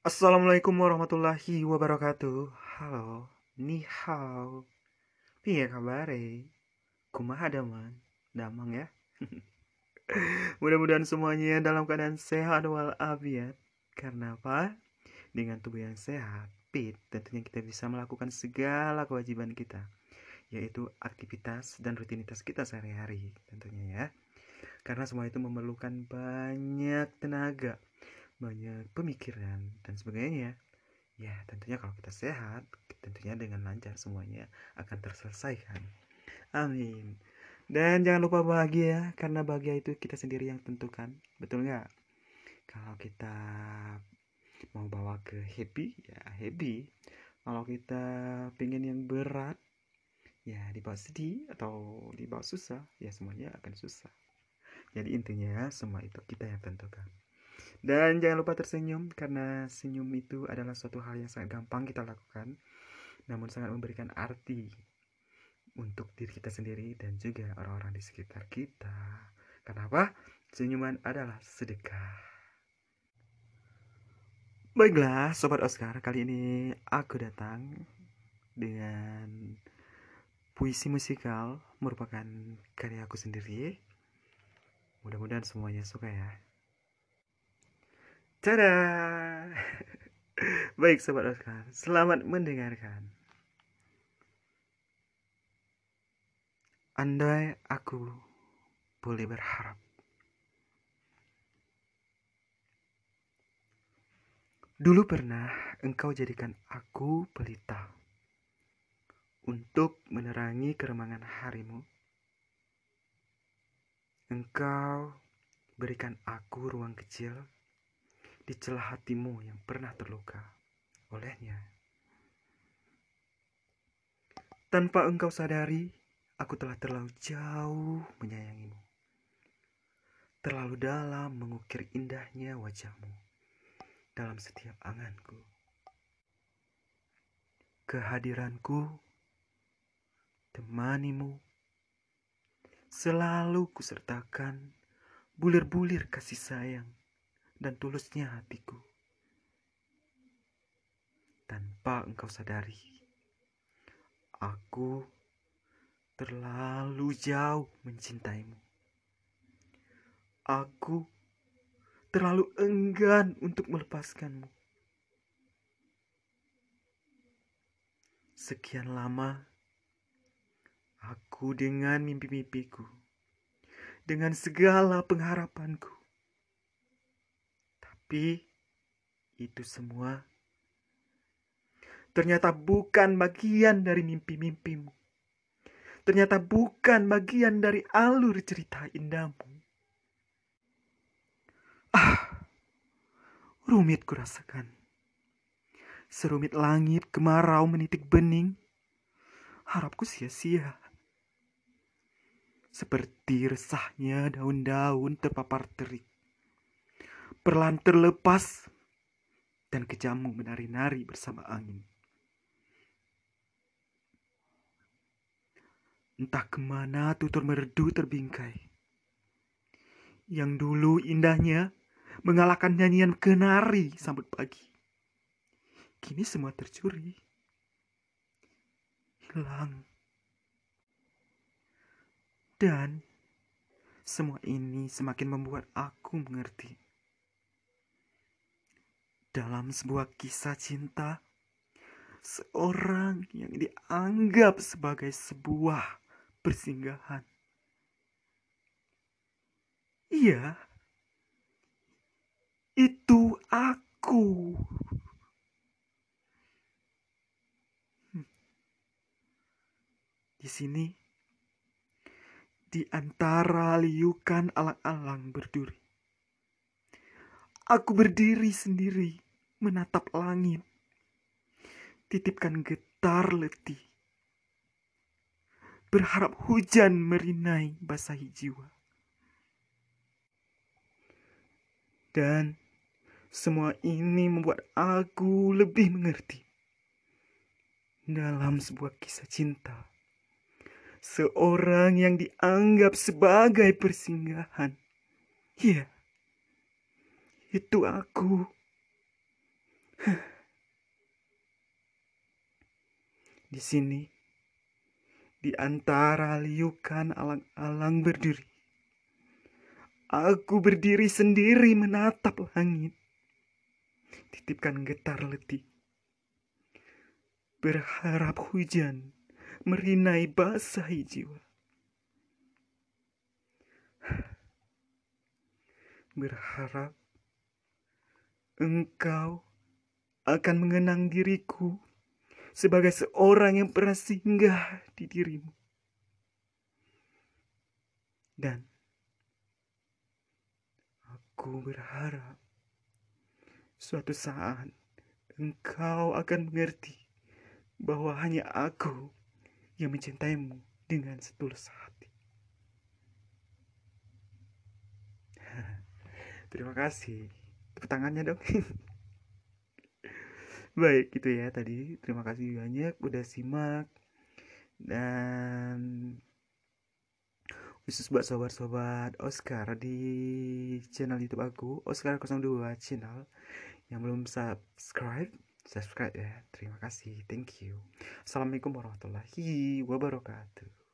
Assalamualaikum warahmatullahi wabarakatuh. Halo, ni hao. Piye kabare? Kumaha daman? Damang ya. Mudah-mudahan semuanya dalam keadaan sehat walafiat. Karena apa? Dengan tubuh yang sehat, fit, tentunya kita bisa melakukan segala kewajiban kita, yaitu aktivitas dan rutinitas kita sehari-hari, tentunya ya. Karena semua itu memerlukan banyak tenaga, banyak pemikiran dan sebagainya. Ya, tentunya kalau kita sehat, tentunya dengan lancar semuanya akan terselesaikan. Amin. Dan jangan lupa bahagia, karena bahagia itu kita sendiri yang tentukan. Betul nggak? Kalau kita mau bawa ke happy, ya happy. Kalau kita pengen yang berat, ya dibawa sedih atau dibawa susah, ya semuanya akan susah. Jadi intinya semua itu kita yang tentukan. Dan jangan lupa tersenyum karena senyum itu adalah suatu hal yang sangat gampang kita lakukan namun sangat memberikan arti untuk diri kita sendiri dan juga orang-orang di sekitar kita. Kenapa? Senyuman adalah sedekah. Baiklah, Sobat Oscar, kali ini aku datang dengan puisi musikal merupakan karya aku sendiri. Mudah-mudahan semuanya suka ya. Tada! Baik Sobat Oscar, selamat mendengarkan. Andai aku boleh berharap. Dulu pernah engkau jadikan aku pelita untuk menerangi keremangan harimu. Engkau berikan aku ruang kecil di celah hatimu yang pernah terluka olehnya. Tanpa engkau sadari, aku telah terlalu jauh menyayangimu. Terlalu dalam mengukir indahnya wajahmu dalam setiap anganku. Kehadiranku temanimu selalu kusertakan bulir-bulir kasih sayang dan tulusnya hatiku. Tanpa engkau sadari, aku terlalu jauh mencintaimu. Aku terlalu enggan untuk melepaskanmu. Sekian lama aku dengan mimpi-mimpiku, dengan segala pengharapanku tapi itu semua ternyata bukan bagian dari mimpi-mimpimu. Ternyata bukan bagian dari alur cerita indahmu. Ah, rumit kurasakan. Serumit langit kemarau menitik bening. Harapku sia-sia. Seperti resahnya daun-daun terpapar terik perlahan terlepas dan kejammu menari-nari bersama angin. Entah ke mana tutur merdu terbingkai. Yang dulu indahnya mengalahkan nyanyian kenari sambut pagi. Kini semua tercuri. Hilang. Dan semua ini semakin membuat aku mengerti dalam sebuah kisah cinta, seorang yang dianggap sebagai sebuah persinggahan. Iya, itu aku. Hmm. Di sini, di antara liukan alang-alang berduri, Aku berdiri sendiri menatap langit. Titipkan getar letih. Berharap hujan merinai basahi jiwa. Dan semua ini membuat aku lebih mengerti. Dalam sebuah kisah cinta. Seorang yang dianggap sebagai persinggahan. Ya. Itu aku. Di sini, di antara liukan alang-alang berdiri, aku berdiri sendiri menatap langit, titipkan getar letih, berharap hujan merinai basahi jiwa. Berharap engkau akan mengenang diriku sebagai seorang yang pernah singgah di dirimu. Dan aku berharap suatu saat engkau akan mengerti bahwa hanya aku yang mencintaimu dengan setulus hati. Terima kasih. Tepuk tangannya dong. baik gitu ya tadi. Terima kasih banyak udah simak. Dan khusus buat sobat-sobat Oscar di channel YouTube aku Oscar 02 channel. Yang belum subscribe subscribe ya. Terima kasih thank you. Assalamualaikum warahmatullahi wabarakatuh